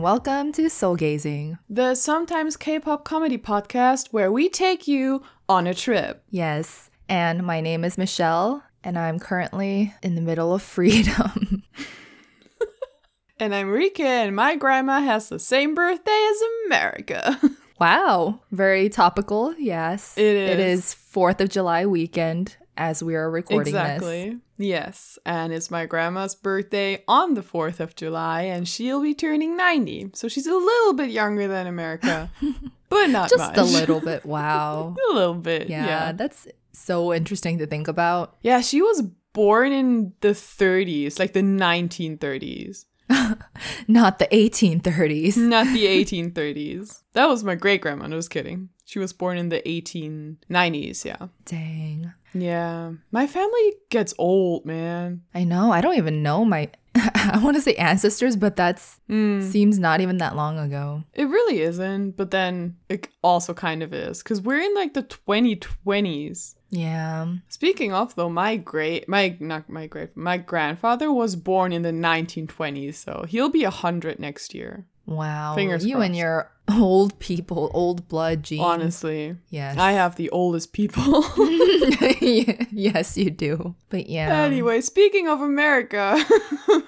and welcome to Soul Gazing. the sometimes K-pop comedy podcast where we take you on a trip. Yes, and my name is Michelle, and I'm currently in the middle of freedom. And I'm Rika, and my grandma has the same birthday as America. wow, very topical, yes. It It is. is 4th of July weekend as we are recording this. exactly. Yes, and it's my grandma's birthday on the 4th of July, and she'll be turning 90. So she's a little bit younger than America, but not Just much. a little bit, wow. a little bit, Yeah, yeah. that's so interesting to think about. Yeah, she was born in the 30s, like the 1930s. Not the 1830s. Not the 1830s. That was my great grandma. I was kidding. She was born in the 1890s. Yeah. Dang. Yeah. My family gets old, man. I know. I don't even know my I want to say ancestors, but that's Mm. seems not even that long ago. It really isn't, but then it also kind of is because we're in like the 2020s. Yeah. Speaking of though, my great, my not my great, my grandfather was born in the 1920s, so he'll be a hundred next year. Wow. Fingers you and your old people, old blood genes. Honestly, Yes. I have the oldest people. yes, you do. But yeah. Anyway, speaking of America,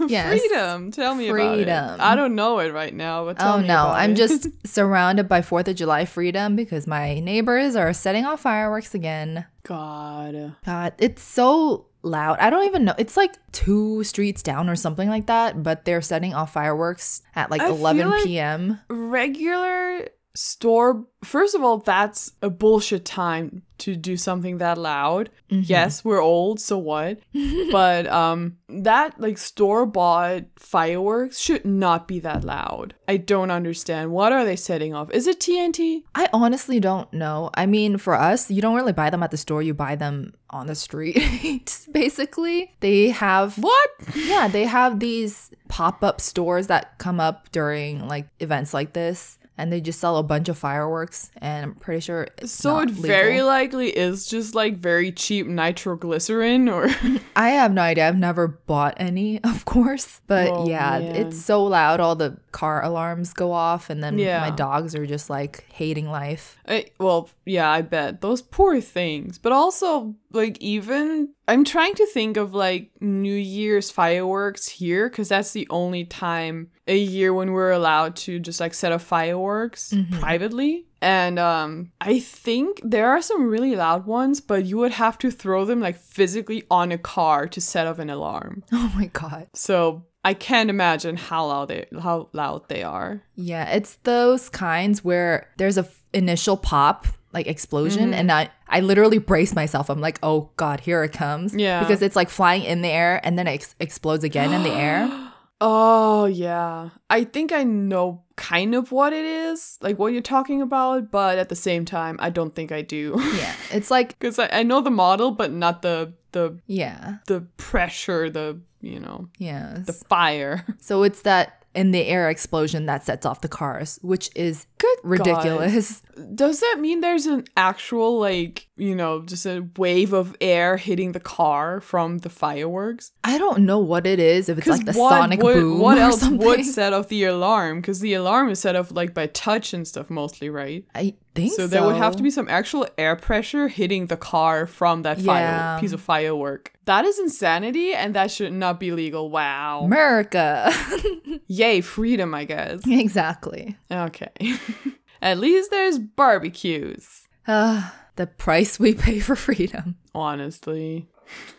Yes. freedom. Tell me about Freedom. it. I don't know it right now, but tell Oh me no, about I'm it. just surrounded by 4th of July freedom because my neighbors are setting off fireworks again. God. God, it's so loud. I don't even know. It's like two streets down or something like that, but they're setting off fireworks at like I feel 11 like- p.m. Regular store. First of all, that's a bullshit time to do something that loud. Mm-hmm. Yes, we're old, so what? but um, that like store bought fireworks should not be that loud. I don't understand. What are they setting off? Is it TNT? I honestly don't know. I mean, for us, you don't really buy them at the store, you buy them on the street. Basically, they have What? yeah, they have these pop-up stores that come up during like events like this and they just sell a bunch of fireworks and I'm pretty sure it's So not it very likely is just like very cheap nitroglycerin or I have no idea. I've never bought any, of course. But Oh, yeah, man. it's so loud all the car alarms go off and then Yeah. my dogs are just like hating life. I, well, yeah, I bet those poor things. But also, like, even I'm trying to think of like New Year's fireworks here because that's the only time a year when we're allowed to just like set off fireworks privately. And um, I think there are some really loud ones, but you would have to throw them like physically on a car to set off an alarm. Oh my god. So I can't imagine how loud they how loud they are. Yeah, it's those kinds where there's a f- initial pop, like explosion, Mm-hmm. and I I literally brace myself. I'm like, oh god, here it comes. Yeah. because it's like flying in the air and then it ex- explodes again in the air. Oh, yeah. I think I know kind of what it is, like what you're talking about, but at the same time, I don't think I do. Yeah, it's like Because I, I know the model, but not the the yeah, the pressure, the you know, yeah. the fire. So it's that in the air explosion that sets off the cars, which is Good ridiculous. Does that mean there's an actual like, you know, just a wave of air hitting the car from the fireworks? I don't know what it is. If it's like the what sonic would, boom what or else something. would set off the alarm? Because the alarm is set off like by touch and stuff mostly, right? I think so. So there would have to be some actual air pressure hitting the car from that fire piece of firework. That is insanity and that should not be legal. Wow. America. Yay, freedom, I guess. exactly. Okay. At least there's barbecues. Uh, the price we pay for freedom. Honestly.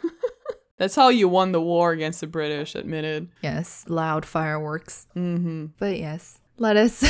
That's how you won the war against the British, admitted. Yes, loud fireworks. Mm-hmm. But yes, let us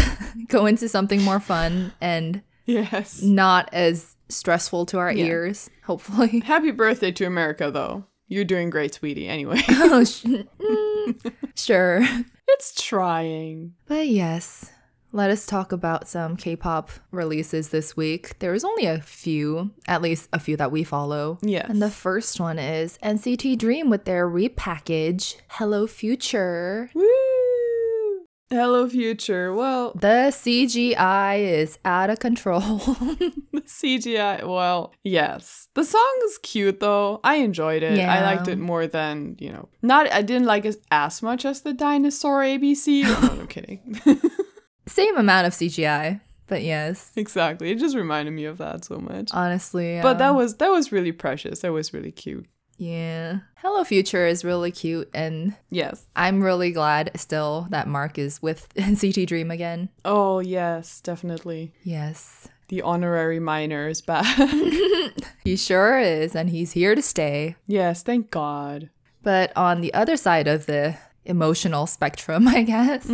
go into something more fun and Yes. not as stressful to our Yeah. ears, hopefully. Happy birthday to America, though. You're doing great, sweetie. Anyway, oh, sh- mm, sure. it's trying. But yes, let us talk about some K pop releases this week. There is only a few, at least a few that we follow. Yes. And the first one is NCT Dream with their repackage, Hello Future. Woo! Hello Future. Well, The CGI is out of control. the CGI. Well, yes. The song is cute though. I enjoyed it. I liked it more than, you know, not, I didn't like it as much as the dinosaur ABC. no, I'm kidding. Same amount of CGI, but yes. exactly. It just reminded me of that so much. Honestly. But that was that was really precious. That was really cute. Yeah. Hello Future is really cute and Yes. I'm really glad still that Mark is with NCT Dream again. Oh yes, definitely. Yes. The honorary minor is back. He sure is and he's here to stay. yes, thank God. But on the other side of the emotional spectrum, I guess,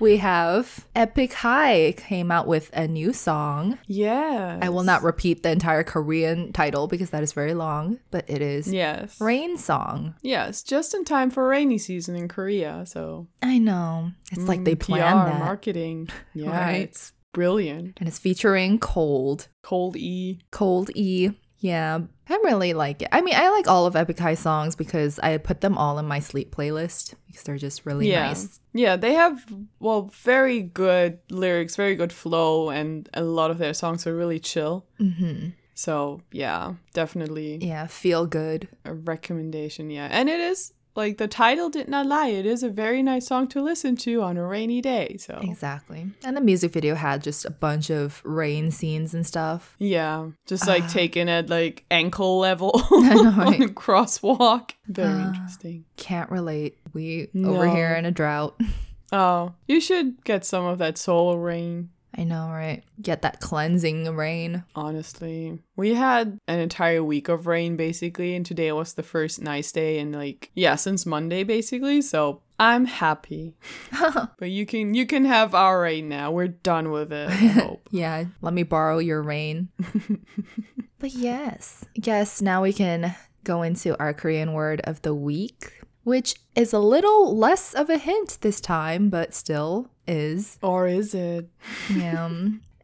we have Epic High came out with a new song. Yeah. I will not repeat the entire Korean title because that is very long, but it is Yes. Rain Song. Yes, just in time for rainy season in Korea. So I know. It's like they Mm, planned PR that. marketing. Yeah, Right. it's brilliant. And it's featuring Cold. Cold E. Cold E. Yeah, I really like it. I mean, I like all of Epic High songs because I put them all in my sleep playlist because they're just really yeah. nice. Yeah, they have well very good lyrics, very good flow, and a lot of their songs are really chill. hmm So yeah, definitely Yeah, feel good. a recommendation. Yeah, and it is like the title did not lie. It is a very nice song to listen to on a rainy day. So Exactly. And the music video had just a bunch of rain scenes and stuff. yeah, just like taken at like ankle level know, on right? a crosswalk. Very Ah. interesting. Can't relate. We over here in a drought. Oh, you should get some of that soul rain. I know, right? Get that cleansing rain. Honestly, we had an entire week of rain basically, and today was the first nice day, and like yeah, since Monday basically. So I'm happy. but you can you can have our rain now. We're done with it. I hope. Yeah, let me borrow your rain. but yes, yes. now we can go into our Korean word of the week, which is a little less of a hint this time, but still is. or is it? Yeah.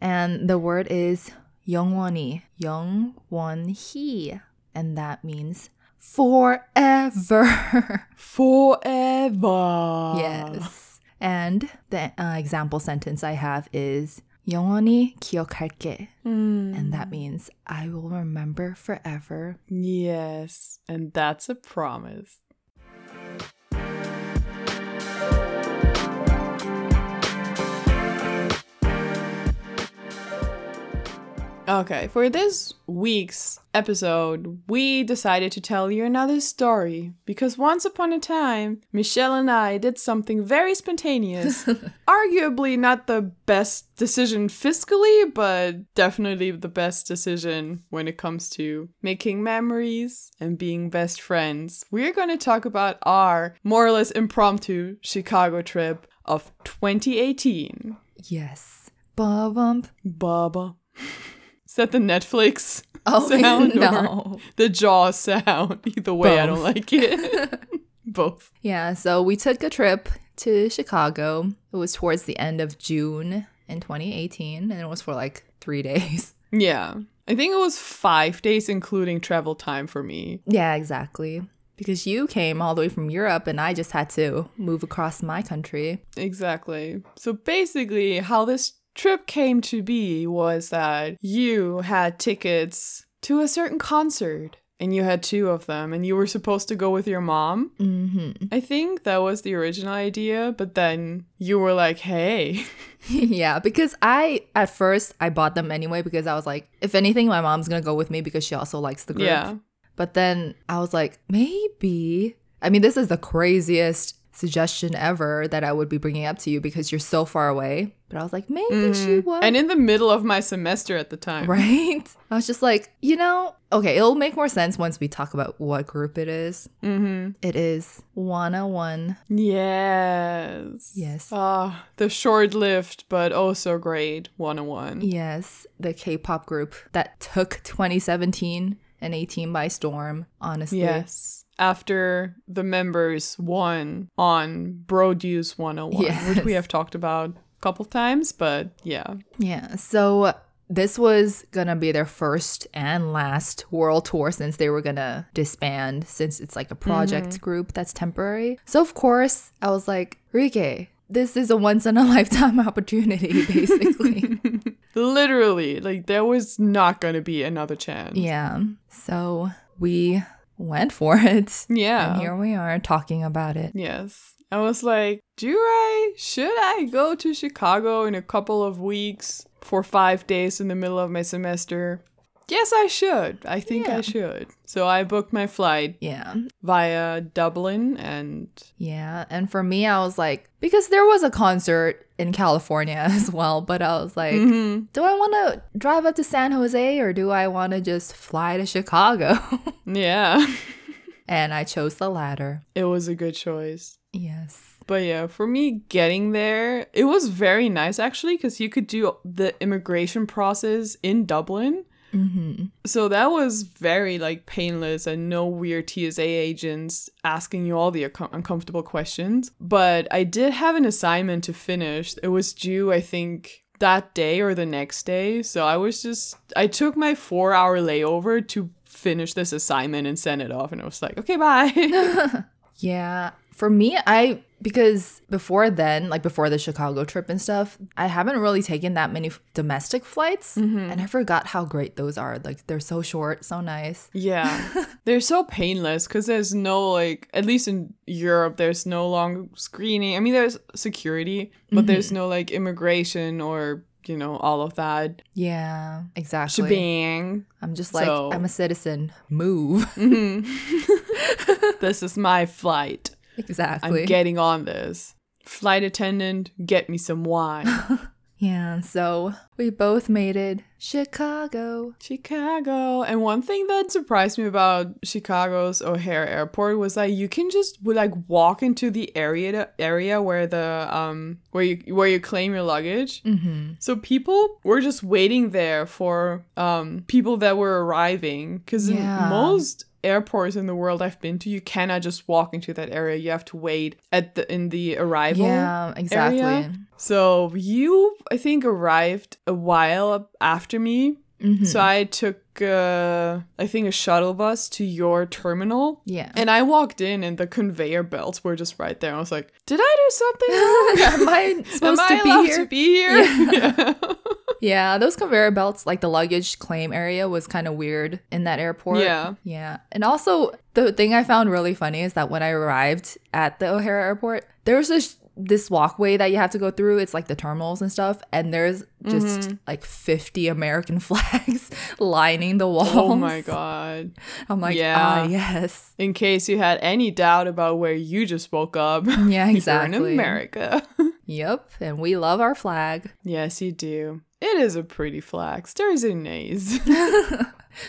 and the word is 영원히, 영원히, and that means forever. Forever. yes. And the uh, example sentence I have is 영원히 기억할게. Mm, And that means I will remember forever. yes, and that's a promise. Okay, for this week's episode, we decided to tell you another story because once upon a time, Michelle and I did something very spontaneous. Arguably not the best decision fiscally, but definitely the best decision when it comes to making memories and being best friends. We're going to talk about our more or less impromptu Chicago trip of 2018. Yes. Ba-bump. Baba. Is that the Netflix Oh, sound or the jaw sound? Either way, I don't like it. Both. Yeah, so we took a trip to Chicago. It was towards the end of June in 2018, and it was for like three days. Yeah. I think it was five days, including travel time for me. Yeah, exactly. Because you came all the way from Europe, and I just had to move across my country. Exactly. So basically, how this trip came to be was that you had tickets to a certain concert. And you had two of them, and you were supposed to go with your mom. Mm-hmm. I think that was the original idea, but then you were like, hey, yeah, because I at first I bought them anyway because I was like, if anything, my mom's gonna go with me because she also likes the group. yeah, But then I was like, maybe. I mean, this is the craziest suggestion ever that I would be bringing up to you because you're so far away. But I was like, maybe she would. Mm-hmm. and in the middle of my semester at the time. right? I was just like, you know, okay, it'll make more sense once we talk about what group it is. Mm-hmm. It is Wanna One. Yes. Yes. Ah, the short-lived but oh so great Wanna One. Yes, the K pop group that took 2017 and 18 by storm, honestly. Yes. After the members won on Produce 101, which we have talked about couple times, but yeah. Yeah. So this was gonna be their first and last world tour since they were gonna disband since it's like a project mm-hmm. group that's temporary. So of course I was like, Rike, this is a once in a lifetime opportunity, basically. Literally, like there was not going to be another chance. yeah. So we went for it. Yeah. And here we are talking about it. Yes. I was like, do I, should I go to Chicago in a couple of weeks for five days in the middle of my semester? Yes, I should. I think Yeah. I should. So I booked my flight Yeah. via Dublin and Yeah. And for me, I was like, because there was a concert in California as well, but I was like, Mhm. do I want to drive up to San Jose or do I want to just fly to Chicago? yeah, and I chose the latter. it was a good choice. Yes. But yeah, for me getting there, it was very nice actually because you could do the immigration process in Dublin. Mm-hmm. So that was very like painless and no weird TSA agents asking you all the uncom- uncomfortable questions. But I did have an assignment to finish. It was due, I think, that day or the next day. So I was just I took my 4-hour layover to finish this assignment and send it off and I was like, "Okay, bye." Yeah. For me, I, because before then, like before the Chicago trip and stuff, I haven't really taken that many f- domestic flights. Mm-hmm. And I forgot how great those are. Like they're so short, so nice. Yeah. They're so painless because there's no, like, at least in Europe, there's no long screening. I mean, there's security, but there's mm-hmm. no, like, immigration or, you know, all of that Yeah, exactly. shebang. I'm just like, So- I'm a citizen. Move. Mm-hmm. this is my flight. Exactly. I'm getting on this. Flight attendant, get me some wine. yeah, so we both made it. Chicago. Chicago. And one thing that surprised me about Chicago's O'Hare Airport was that you can just like walk into the area area where the um where you where you claim your luggage. Mm-hmm. So people were just waiting there for um people that were arriving because Yeah. in most airports in the world I've been to, you cannot just walk into that area. You have to wait at the in the arrival. Yeah, exactly. area. So you, I think, arrived a while after me. Mhm. So I took, uh, I think, a shuttle bus to your terminal. Yeah. And I walked in, and the conveyor belts were just right there. I was like, "Did I do something wrong? Am I supposed Am to I be allowed here? to be here?" Yeah, those conveyor belts, like the luggage claim area, was kind of weird in that airport. Yeah. Yeah. And also, the thing I found really funny is that when I arrived at the O'Hare airport, there was this this walkway that you have to go through. It's like the terminals and stuff, and there's just Mm-hmm. like 50 American flags lining the walls. oh my god! I'm like, Yeah. ah, yes. In case you had any doubt about where you just woke up, Yeah, you're exactly. in America. Yep. And we love our flag. yes, you do. It is a pretty flag. Stars and A's.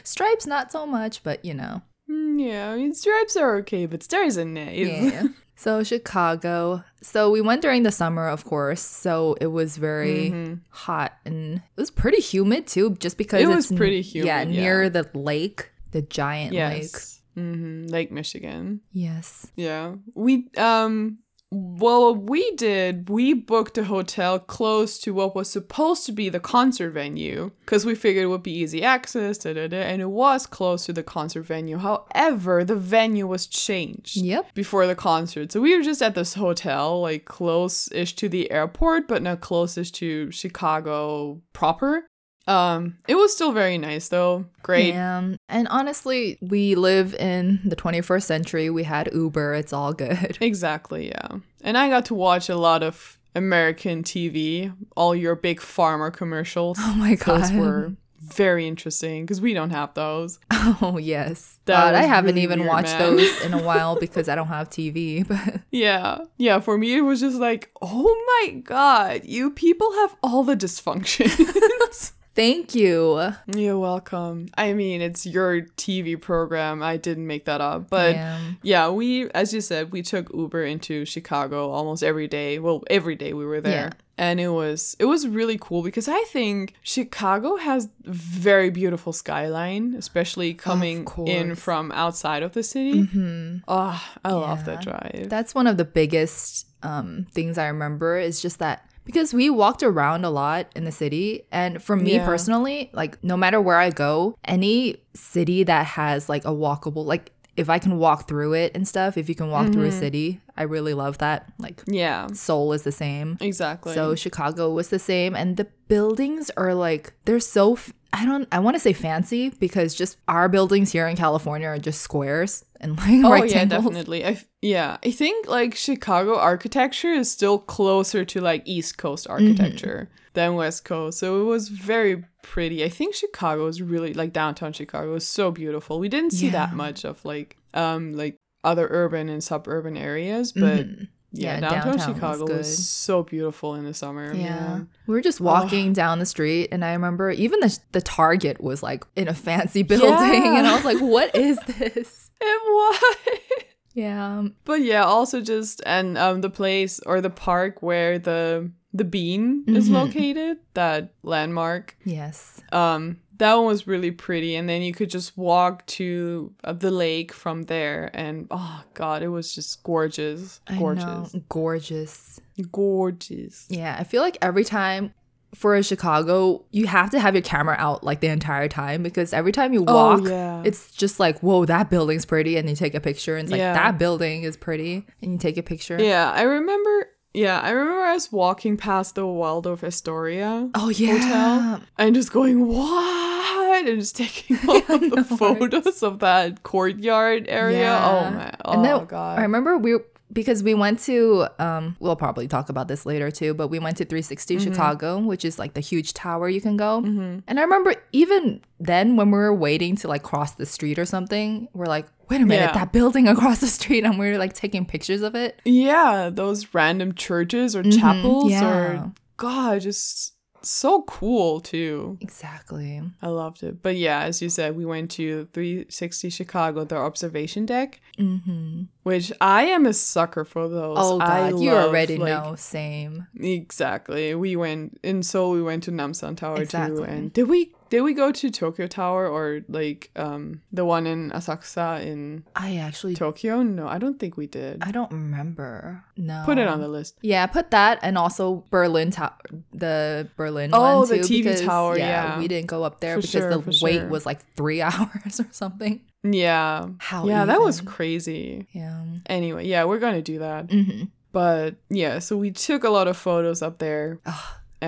Stripes, not so much, but you know. Mm, yeah, I mean, stripes are okay, but stars and A's. Yeah. So Chicago. So we went during the summer, of course. So it was very Mm-hmm. hot and it was pretty humid too, just because It was pretty Yeah, humid, near the lake, the giant lake. Yes. hmm Lake Michigan. Yes. Yeah. We um well what we did, we booked a hotel close to what was supposed to be the concert venue because we figured it would be easy access, da, da, da, and it was close to the concert venue. However, the venue was changed. Yep. Before the concert. So we were just at this hotel, like close ish to the airport, but not closest to Chicago proper. Um, it was still very nice though. Great. Yeah. And honestly, we live in the 21st century. We had Uber. It's all good. Exactly, yeah. And I got to watch a lot of American TV, all your Big Pharma commercials. Oh my god. Those were very interesting because we don't have those. Oh yes. God, I haven't really even weird, watched man. those in a while because I don't have TV. But Yeah. Yeah, for me, it was just like, oh my God, you people have all the dysfunctions. Thank you. You're welcome. I mean, it's your TV program. I didn't make that up. But Yeah. yeah, we, as you said, we took Uber into Chicago almost every day. Well, every day we were there. Yeah. And it was it was really cool because I think Chicago has very beautiful skyline, especially coming in from outside of the city. hmm Oh, I love that drive. That's one of the biggest um, things I remember is just that because we walked around a lot in the city. And for me Yeah. personally, like no matter where I go, any city that has like a walkable, like if I can walk through it and stuff, if you can walk through a mm-hmm. city, I really love that. Like Yeah. Seoul is the same. Exactly. So Chicago was the same, and the buildings are like they're so. F- I don't. I want to say fancy because just our buildings here in California are just squares and like Oh yeah, definitely. I yeah, I think like Chicago architecture is still closer to like East Coast Mm-hmm. architecture than West Coast. So it was very pretty. I think Chicago is really like downtown Chicago is so beautiful. We didn't see that much of like um like other urban and suburban areas, but Mhm. Yeah, Yeah, downtown, downtown Chicago was, good. so beautiful in the summer. Yeah. We were just walking down the street, and I remember even the the Target was like in a fancy building, Yeah. and I was like, "What is this?" It was. Yeah, But yeah, also just and um the place or the park where the the bean is Mhm. located, that landmark. yes, Um that one was really pretty and then you could just walk to uh, the lake from there and oh god, it was just gorgeous. Gorgeous. gorgeous. Gorgeous. Yeah, I feel like every time for a Chicago, you have to have your camera out like the entire time because every time you walk, oh yeah. it's just like, whoa, that building's pretty, and you take a picture, and it's Yeah. like that building is pretty, and you take a picture. yeah, I remember yeah, I remember I was walking past the Waldorf Astoria Oh yeah. hotel and just going what and just taking all of the photos of that courtyard area Yeah. oh my, oh and then god I remember we because we went to um we'll probably talk about this later too, but we went to 360 Mm-hmm. Chicago, which is like the huge tower you can go. And I remember even then when we were waiting to like cross the street or something, we're like, wait a minute, Yeah. that building across the street, and we were like taking pictures of it. yeah those random churches or chapels Mm-hmm. yeah. or god just so cool too Exactly. i loved it but yeah as you said we went to 360 chicago their observation deck Mm-hmm. which i am a sucker for those Oh I god, you love, already like, know. Same. exactly we went in seoul we went to namsan tower too and did we did we go to tokyo tower or like um the one in asakusa in I actually tokyo no i don't think we did I don't remember. No. put it on the list Yeah, put that and also Berlin Tower, the Berlin Oh, one the. TV because, tower, yeah. we didn't go up there For because sure, the wait sure. was like three hours or something. Yeah. How yeah, that was crazy. Yeah. Anyway, yeah, we're going to do that. hmm But yeah, so we took a lot of photos up there. And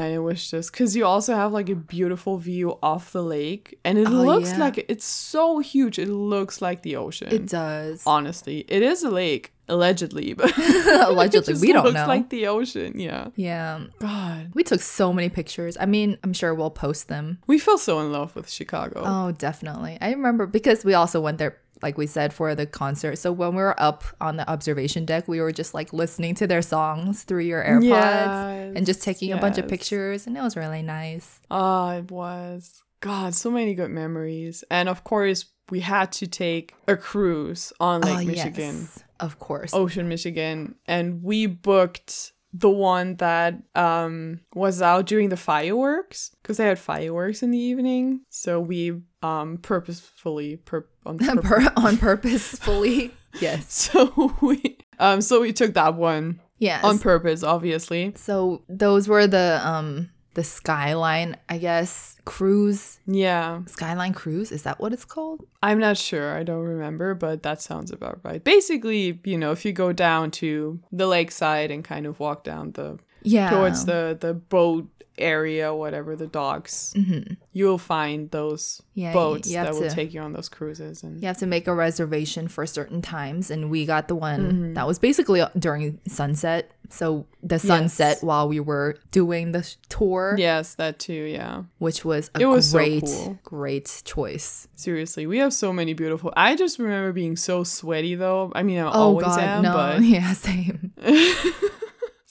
it was just because you also have like a beautiful view off the lake. And it Oh, looks yeah. like it's so huge. It looks like the ocean. It does. Honestly, it is a lake, allegedly. But Allegedly, we don't looks know. like the ocean. Yeah. yeah. God. We took so many pictures. I mean, I'm sure we'll post them. We fell so in love with Chicago. Oh, definitely. I remember because we also went there, like we said, for the concert. So when we were up on the observation deck, we were just like listening to their songs through your AirPods and just Yes, taking a bunch of pictures. And it was really nice. Ah, it was. God, so many good memories. And of course, we had to take a cruise on Lake Oh, Michigan, yes, of course. Ocean Michigan, and we booked the one that um was out during the fireworks because they had fireworks in the evening. So we um purposefully per- on. Pur- on purposefully. yes. so we um so we took that one Yes. on purpose, obviously. so those were the um the skyline, I guess, cruise. Yeah. Skyline cruise is that what it's called? I'm not sure. I don't remember, but that sounds about right. Basically, you know, if you go down to the lakeside and kind of walk down the Yeah. towards the the boat area, whatever the docks, Mhm. you'll find those Yeah, boats you that will to- take you on those cruises. And You have to make a reservation for certain times, and we got the one Mm-hmm. that was basically during sunset. So the sunset while we were doing the sh- tour, yes, that too. Yeah, which was a It was so great, cool. great choice. seriously, we have so many beautiful. I just remember being so sweaty though. I mean, I Oh always God, am, no, but yeah, same.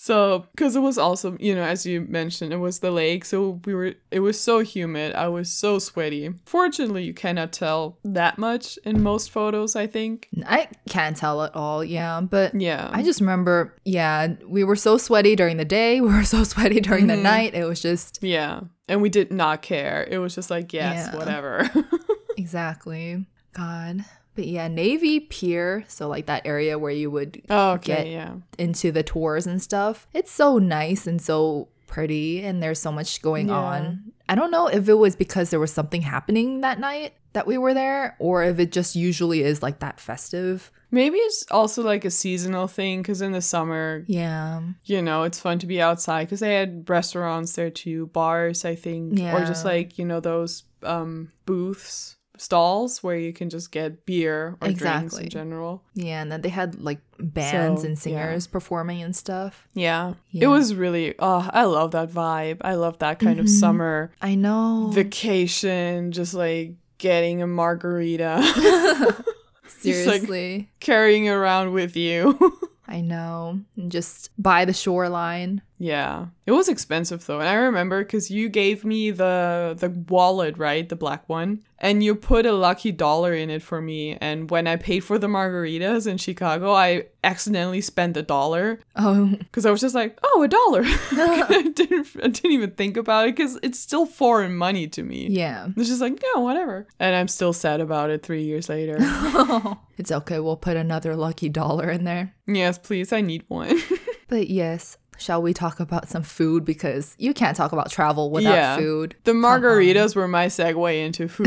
So, because it was also, you know, as you mentioned, it was the lake. So we were, it was so humid. I was so sweaty. Fortunately, you cannot tell that much in most photos, I think. I can't tell at all, yeah, but Yeah. I just remember, yeah, we were so sweaty during the day, we were so sweaty during Mm-hmm. the night. It was just yeah. And we did not care. It was just like, yes, Yeah. whatever. exactly God. But yeah, Navy Pier, so like that area where you would oh, okay. Get- yeah. into the tours and stuff. It's so nice and so pretty and there's so much going Yeah. on. I don't know if it was because there was something happening that night that we were there or if it just usually is like that festive. Maybe it's also like a seasonal thing because in the summer, Yeah. you know, it's fun to be outside because they had restaurants there too, bars, I think, or just like, you know, those um, booths, stalls where you can just get beer or drinks Exactly. in general. Yeah, and then they had like bands So, and yeah. singers performing and stuff. Yeah. Yeah. It was really, oh, I love that vibe. I love that kind of Mhm. summer I know. vacation, just like getting a margarita, Just, like, Seriously. carrying around with you. I know. And just by the shoreline. Yeah, it was expensive though, and I remember because you gave me the the wallet, right, the black one, and you put a lucky dollar in it for me. And when I paid for the margaritas in Chicago, I accidentally spent a dollar Oh, because I was just like, oh, a dollar. I didn't I didn't even think about it because it's still foreign money to me. yeah. It's just like, yeah, whatever. And I'm still sad about it three years later. it's okay. We'll put another lucky dollar in there. yes, please, I need one. But yes, shall we talk about some food? Because you can't talk about travel without Yeah. food. the margaritas were my segue into food.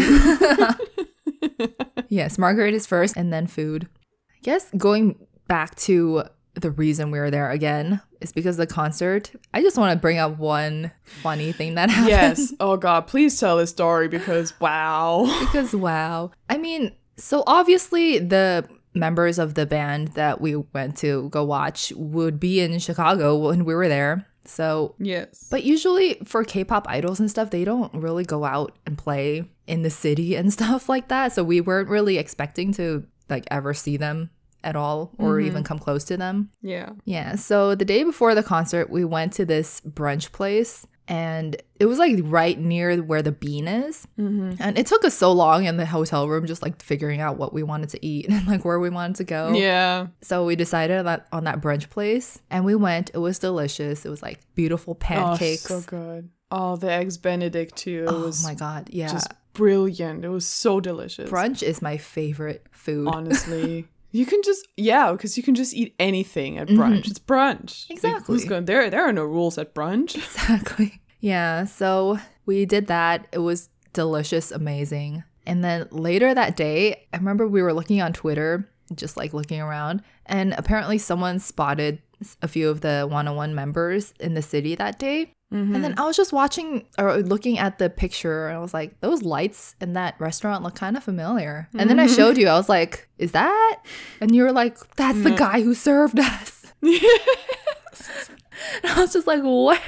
Yes, margaritas first and then food. I guess going back to the reason we were there again is because of the concert. I just want to bring up one funny thing that happened. yes. Oh God, please tell this story because wow. because wow. I mean, so obviously the members of the band that we went to go watch would be in Chicago when we were there. So, Yes. but usually for K-pop idols and stuff, they don't really go out and play in the city and stuff like that. So we weren't really expecting to like ever see them at all or mm-hmm. even come close to them. yeah. Yeah. So the day before the concert, we went to this brunch place and it was like right near where the bean is. Mm-hmm. And it took us so long in the hotel room just like figuring out what we wanted to eat and like where we wanted to go. Yeah. So we decided that on that brunch place and we went. It was delicious. It was like beautiful pancakes. Oh, so good. Oh, the eggs Benedict too. It Oh was my god. Yeah. just brilliant. It was so delicious. brunch is my favorite food. Honestly. You can just yeah, because you can just eat anything at brunch. It's brunch. Like, who's Mm-hmm. Exactly. going there? There are no rules at brunch. Exactly. Yeah. So we did that. It was delicious, amazing. And then later that day, I remember we were looking on Twitter, just like looking around, and apparently someone spotted a few of the Wanna One members in the city that day. Mm-hmm. And then I was just watching or looking at the picture and I was like, those lights in that restaurant look kind of familiar. And then I showed you, I was like, is that? And you were like, that's the guy who served us. And I was just like, what?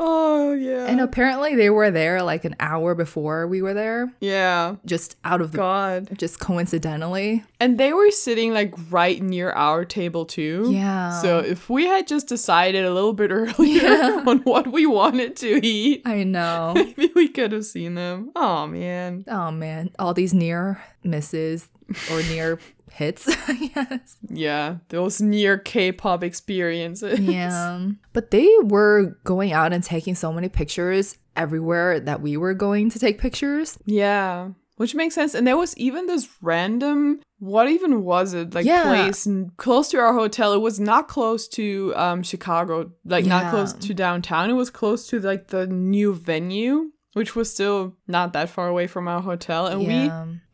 Oh yeah. And apparently they were there like an hour before we were there, yeah. just out of the God. just coincidentally. And they were sitting like right near our table too. Yeah. So if we had just decided a little bit earlier Yeah. on what we wanted to eat, I know. maybe we could have seen them. Oh man. oh man, all these near misses or near hits. yes. Yeah, those near K-pop experiences. Yeah. But they were going out and taking so many pictures everywhere that we were going to take pictures. Yeah. Which makes sense. And there was even this random what even was it? Like Yeah. place close to our hotel. It was not close to um Chicago, like not close to downtown. It was close to like the new venue, which was still not that far away from our hotel. And we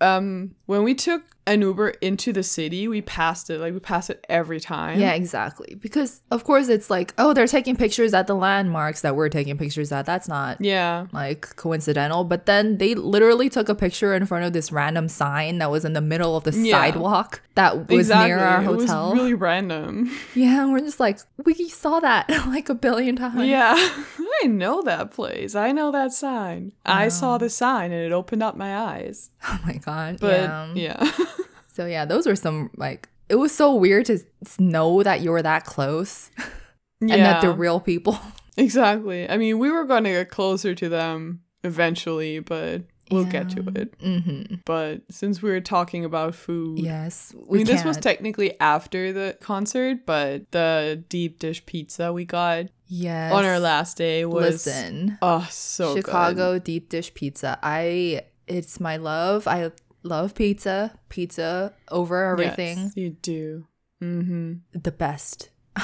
um when we took an Uber into the city, we passed it. Like we passed it every time. Yeah, exactly. Because of course it's like, oh, they're taking pictures at the landmarks that we're taking pictures at. That's not Yeah. like coincidental. But then they literally took a picture in front of this random sign that was in the middle of the Yeah. sidewalk that was exactly. near our It hotel. was really random. yeah, and we're just like, we saw that like a billion times. Yeah, I know that place. I know that sign. I saw the sign and it opened up my eyes. Oh my god. But yeah. yeah. So yeah, those were some like it was so weird to know that you were that close and that they're real people. exactly. I mean, we were going to get closer to them eventually, but we'll get to it. Mm-hmm. But since we were talking about food, Yes, I we mean, this was technically after the concert, but the deep dish pizza we got yes on our last day was Listen, oh so good. Chicago deep dish pizza. I it's my love. I love pizza. Pizza over everything. Yes, you do. Mm-hmm. The best.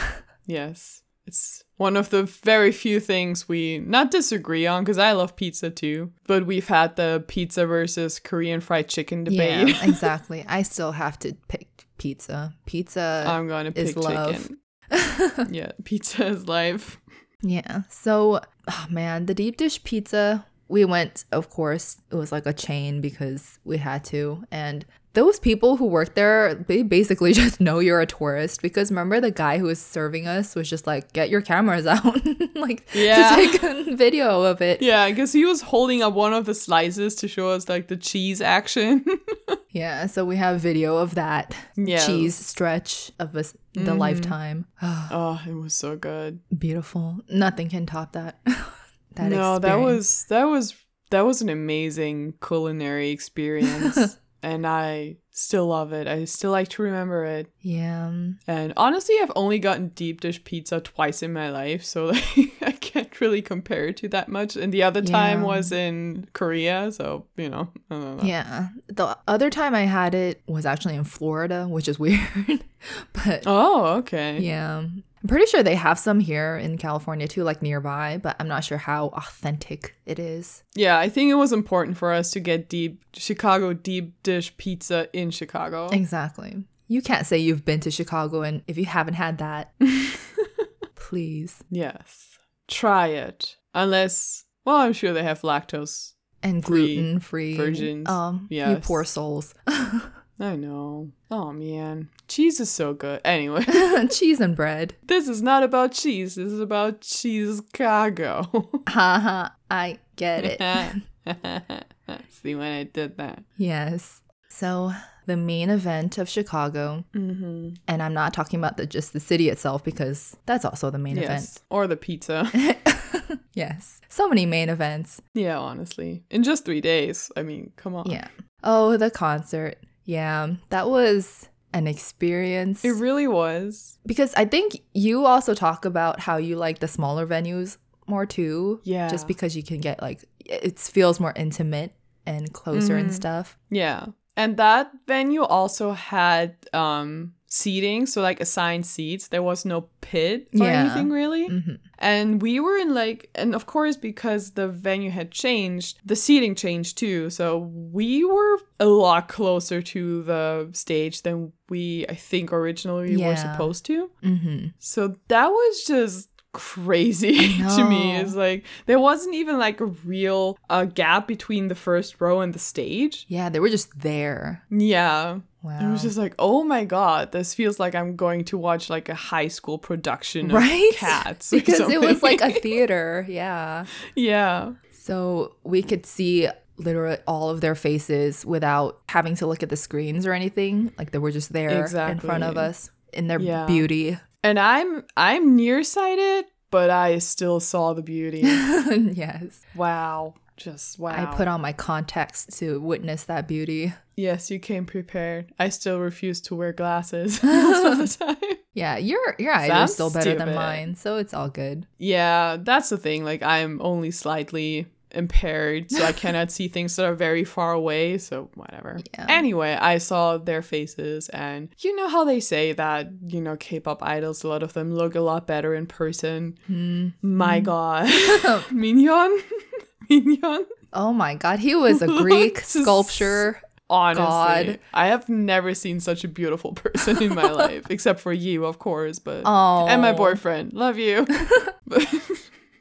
Yes. It's one of the very few things we not disagree on because I love pizza too. But we've had the pizza versus Korean fried chicken debate. Yeah, exactly. I still have to pick pizza. Pizza. I'm gonna is pick love. chicken. yeah, pizza is life. Yeah. So, oh man, the deep dish pizza, we went, of course, it was like a chain because we had to. And those people who work there, they basically just know you're a tourist because remember the guy who was serving us was just like, get your cameras out, like Yeah. to take a video of it. Yeah, because he was holding up one of the slices to show us like the cheese action. Yeah. So we have video of that Yeah. cheese stretch of us, the mm-hmm. lifetime. oh, it was so good. Beautiful. Nothing can top that. That no, that was that was that was an amazing culinary experience. and I still love it. I still like to remember it. Yeah. And honestly, I've only gotten deep dish pizza twice in my life, so like I can't really compare it to that much. And the other time Yeah. was in Korea, so you know, I don't know. Yeah. The other time I had it was actually in Florida, which is weird. but Oh, okay. yeah. I'm pretty sure they have some here in California too, like nearby, but I'm not sure how authentic it is. Yeah, I think it was important for us to get deep Chicago deep dish pizza in Chicago. Exactly. You can't say you've been to Chicago and if you haven't had that, please. Yes. Try it. Unless, well, I'm sure they have lactose. And gluten free. versions. Um, you poor souls. I know. Oh man. Cheese is so good. Anyway, Cheese and bread. this is not about cheese. This is about cheese cargo. Haha, I get it. See when I did that. yes. So the main event of Chicago, Mm-hmm. and I'm not talking about the just the city itself because that's also the main event. Yes. Or the pizza. Yes. So many main events. yeah, honestly. In just three days. I mean, come on. Yeah. Oh, the concert. Yeah. That was an experience. It really was. because I think you also talk about how you like the smaller venues more too. Yeah. Just because you can get like it feels more intimate and closer and Mhm. stuff. Yeah. And that venue also had um seating, so like assigned seats. There was no pit or Yeah. anything really. hmm And we were in like and of course because the venue had changed, the seating changed too. So we were a lot closer to the stage than we I think originally were supposed to. hmm So that was just crazy to me. is like there wasn't even like a real uh, gap between the first row and the stage. Yeah, they were just there. Yeah. Wow. It was just like, oh my god, this feels like I'm going to watch like a high school production of Right? Cats. because it was like a theater. Yeah. yeah, So we could see literally all of their faces without having to look at the screens or anything. Like they were just there exactly. in front of us in their Yeah. beauty. And I'm I'm nearsighted, but I still saw the beauty. yes. wow, just wow. I put on my contacts to witness that beauty. yes, you came prepared. I still refuse to wear glasses most of the time. Yeah, your your eyes are still better than mine, so it's all good. Yeah, that's the thing. Like I'm only slightly impaired, so I cannot see things that are very far away, so whatever. Yeah. Anyway, I saw their faces and you know how they say that, you know, K-pop idols a lot of them look a lot better in person. Hmm. My god. Minhyun? Minhyun? Oh my god, he was a Greek sculpture. Honestly, God. I have never seen such a beautiful person in my life, except for you, of course, but Oh, and my boyfriend. Love you.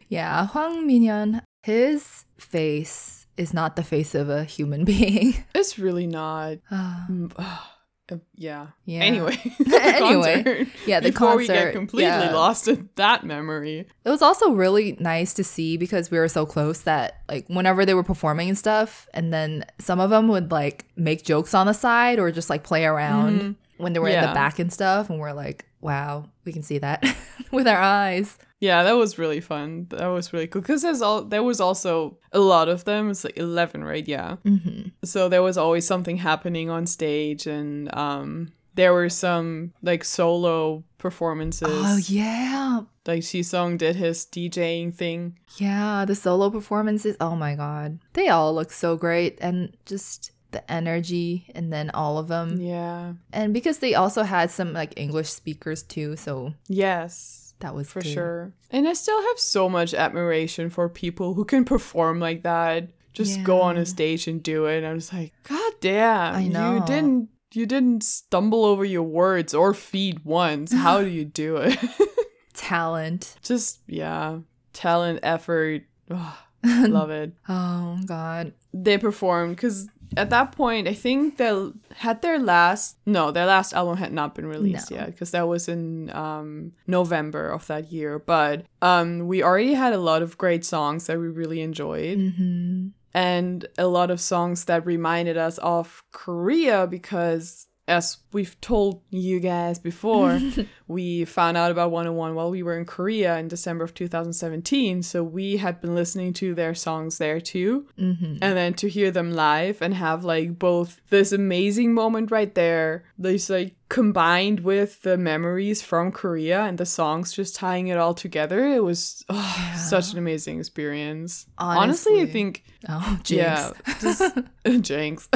Yeah, Hwang Minhyun, his face is not the face of a human being. it's really not. Ah, Mm, yeah. yeah. Anyway. Anyway, concert. yeah, the Before we get completely yeah. lost in that memory. It was also really nice to see because we were so close that like whenever they were performing and stuff, and then some of them would like make jokes on the side or just like play around when they were in Mm-hmm. The back and stuff, and we're like, wow, we can see that with our eyes. Yeah, that was really fun. That was really cool because there's all there was also a lot of them. It's like eleven, right? Yeah. hmm So there was always something happening on stage, and um, there were some like solo performances. Oh yeah, Like Song did his DJing thing. yeah. The solo performances. Oh my god, they all look so great, and just the energy, and then all of them, Yeah. and because they also had some like English speakers too, so Yes. That was for good. sure. And I still have so much admiration for people who can perform like that. Just go on a stage and do it. I was like, God damn. I know. You didn't you didn't stumble over your words or feed once. How do you do it? Talent. Just yeah. Talent, effort. Love it. Oh God. They performed because at that point, I think they had their last no, their last album had not been released No. yet because that was in um, November of that year. But um, we already had a lot of great songs that we really enjoyed, hmm and a lot of songs that reminded us of Korea because. As we've told you guys before, we found out about Wanna One while we were in Korea in December of 2017. So we had been listening to their songs there too. Hmm and then to hear them live and have like both this amazing moment right there this like combined with the memories from korea and the songs just tying it all together it was oh, Yeah. such an amazing experience. Honestly, i think Oh, jinx. yeah just jinx.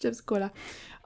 Chips cola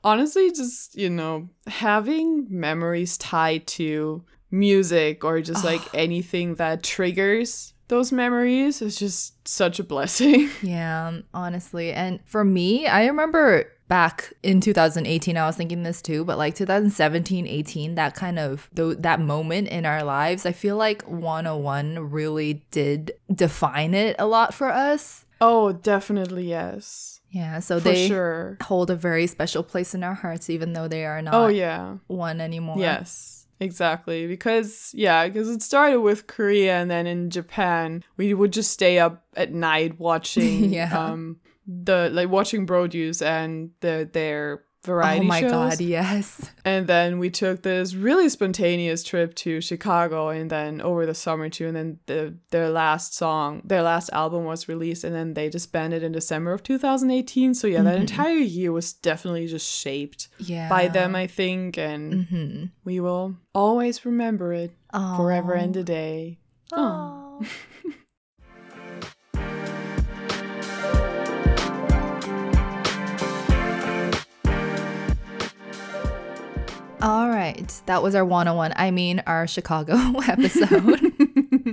honestly just you know having memories tied to music or just like anything that triggers those memories is just such a blessing Yeah, honestly. And for me, I remember back in 2018 I was thinking this too, but like 2017, 18, that kind of th- that moment in our lives, I feel like Wanna One really did define it a lot for us. Oh, definitely yes. Yeah, so For they sure. hold a very special place in our hearts even though they are not Oh yeah. one anymore. Yes. Exactly. Because yeah, because it started with Korea and then in Japan, we would just stay up at night watching Yeah. um the like watching Produce and the their variety Oh my shows. god, yes. And then we took this really spontaneous trip to Chicago and then over the summer too. And then the, their last song, their last album was released and then they disbanded in December of 2018. So yeah, that entire year was definitely just shaped Yeah. by them, I think. And hmm we will always remember it forever and a day. Aw. All right. That was our Wanna One. I mean, our Chicago episode.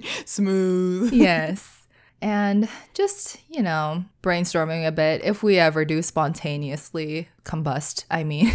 Smooth. yes. And just, you know, brainstorming a bit if we ever do spontaneously combust, I mean.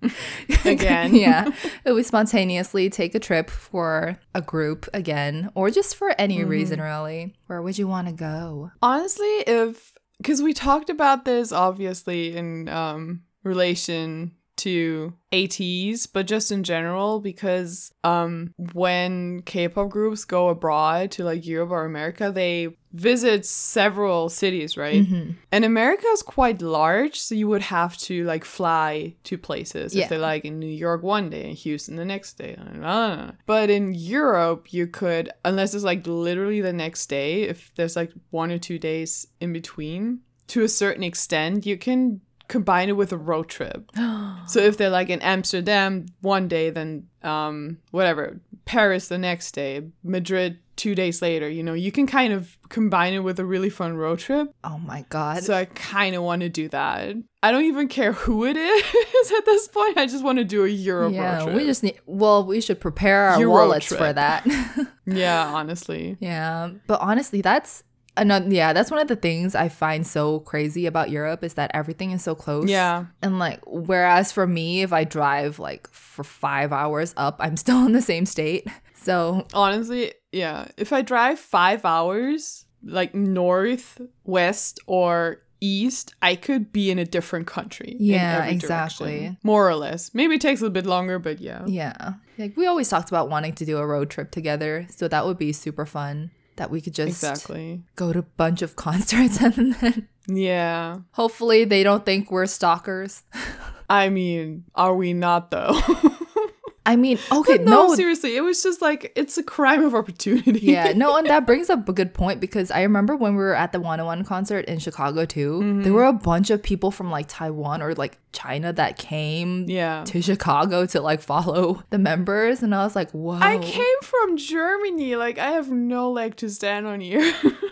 Again. yeah. If we spontaneously take a trip for a group again, or just for any reason, really, where would you want to go? Honestly, if because we talked about this obviously in um relation to ATEEZ, but just in general because um when K-pop groups go abroad to like Europe or America, they visit several cities, right? Mhm. And America is quite large, so you would have to like fly to places. Yeah. If they're like in New York one day and Houston the next day. But in Europe, you could, unless it's like literally the next day, if there's like one or two days in between, to a certain extent, you can combine it with a road trip. So if they're like in Amsterdam one day, then um whatever, Paris the next day, Madrid two days later, you know, you can kind of combine it with a really fun road trip. Oh my God. So I kind of want to do that. I don't even care who it is at this point. I just want to do a Europe road yeah, trip. we just need, well, we should prepare our Euro wallets for that. yeah, honestly. Yeah, but honestly, that's another. Yeah, that's one of the things I find so crazy about Europe is that everything is so close. Yeah. and like whereas for me, if I drive like for five hours up, I'm still in the same state. So Honestly, yeah. If I drive five hours, like north, west, or east, I could be in a different country. Yeah, exactly. direction, more or less. Maybe it takes a bit longer, but yeah. yeah, like we always talked about wanting to do a road trip together. So that would be super fun. That we could just Exactly. go to a bunch of concerts and then Yeah. hopefully they don't think we're stalkers. I mean, are we not though? I mean, okay, no, no, seriously, it was just like it's a crime of opportunity. yeah, no, and that brings up a good point because I remember when we were at the Wanna One concert in Chicago too, Mm-hmm. there were a bunch of people from like Taiwan or like China that came yeah. to Chicago to like follow the members, and I was like, whoa. I came from Germany. Like I have no leg to stand on here.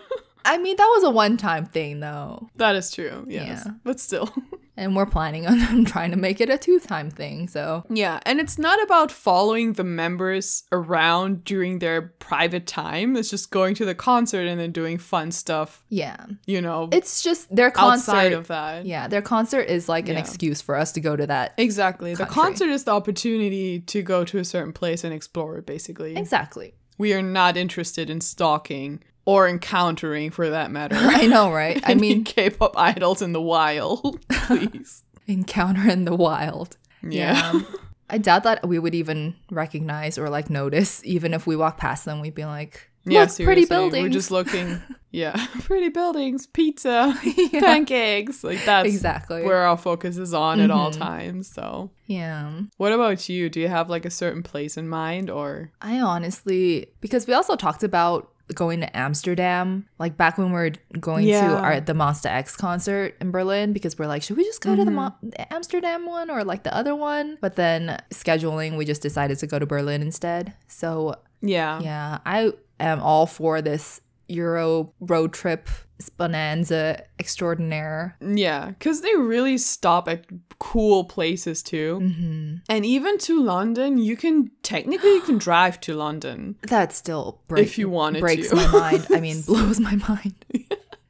I mean, that was a one time thing though. that is true. Yes. Yeah. But still. And we're planning on trying to make it a two time thing. So, Yeah, and it's not about following the members around during their private time. It's just going to the concert and then doing fun stuff, yeah. you know, It's just their concert. outside of that. yeah, their concert is like an excuse for us to go to that. Exactly. The concert is the opportunity to go to a certain place and explore it, basically. Exactly. We are not interested in stalking or encountering, for that matter. I know, right? I mean, K pop idols in the wild, please. encounter in the wild. Yeah. I doubt that we would even recognize or like notice, even if we walk past them, we'd be like, Look, Yeah, pretty buildings. We're just looking. Yeah, pretty buildings, pizza, pancakes. Like that's exactly. where our focus is on at all Mhm. times. So, yeah. what about you? Do you have like a certain place in mind, or I honestly, because we also talked about going to Amsterdam, like back when we were going Yeah. to our the Monsta X concert in Berlin, because we're like, should we just go to the, Mhm. Mo- the Amsterdam one or like the other one? But then scheduling, we just decided to go to Berlin instead. So yeah, yeah, I am all for this Euro road trip bonanza extraordinaire. yeah, because they really stop at cool places too. hmm And even to London, you can technically you can drive to London. That still break, If you wanted breaks to. my mind. I mean, blows my mind.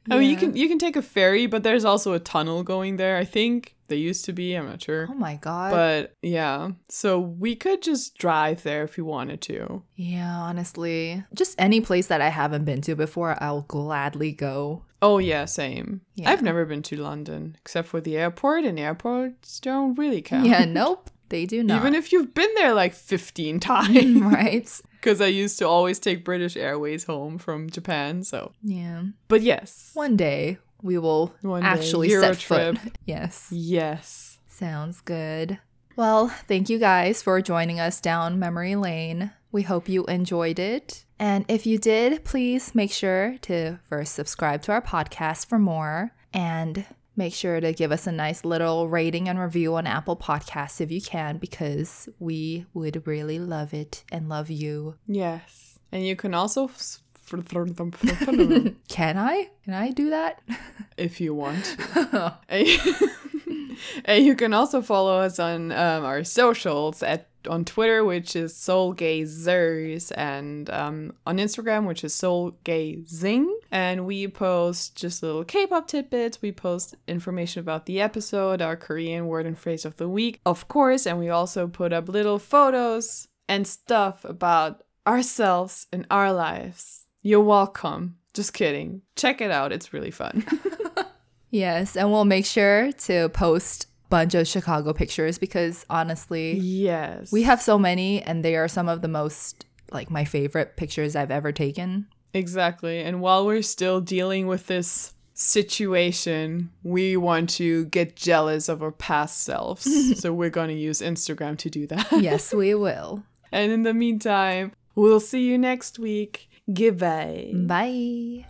I mean, you can you can take a ferry, but there's also a tunnel going there. I think they used to be. I'm not sure. Oh my god. But yeah, so we could just drive there if we wanted to. Yeah, honestly, just any place that I haven't been to before, I'll gladly go. Oh yeah, same. Yeah. I've never been to London except for the airport, and airports don't really count. Yeah, nope, they do not. Even if you've been there like 15 times, right? Because I used to always take British Airways home from Japan. So, Yeah. but yes, One day we will One actually Euro set foot. Yes. yes, Sounds good. Well, thank you guys for joining us down memory lane. We hope you enjoyed it. And if you did, please make sure to first subscribe to our podcast for more and make sure to give us a nice little rating and review on Apple Podcasts if you can, because we would really love it and love you. yes, and you can also. Can I? Can I do that? if you want. and you can also follow us on um, our socials at on Twitter, which is Soulgazers, and um, on Instagram, which is Soulgazing. And we post just little K-pop tidbits. We post information about the episode, our Korean word and phrase of the week, of course, and we also put up little photos and stuff about ourselves and our lives. You're welcome. Just kidding. Check it out. It's really fun. Yes, and we'll make sure to post bunch of Chicago pictures because honestly, yes. We have so many, and they are some of the most like my favorite pictures I've ever taken. Exactly. And while we're still dealing with this situation, we want to get jealous of our past selves. so we're going to use Instagram to do that. Yes, we will. And in the meantime, we'll see you next week. Goodbye. Bye.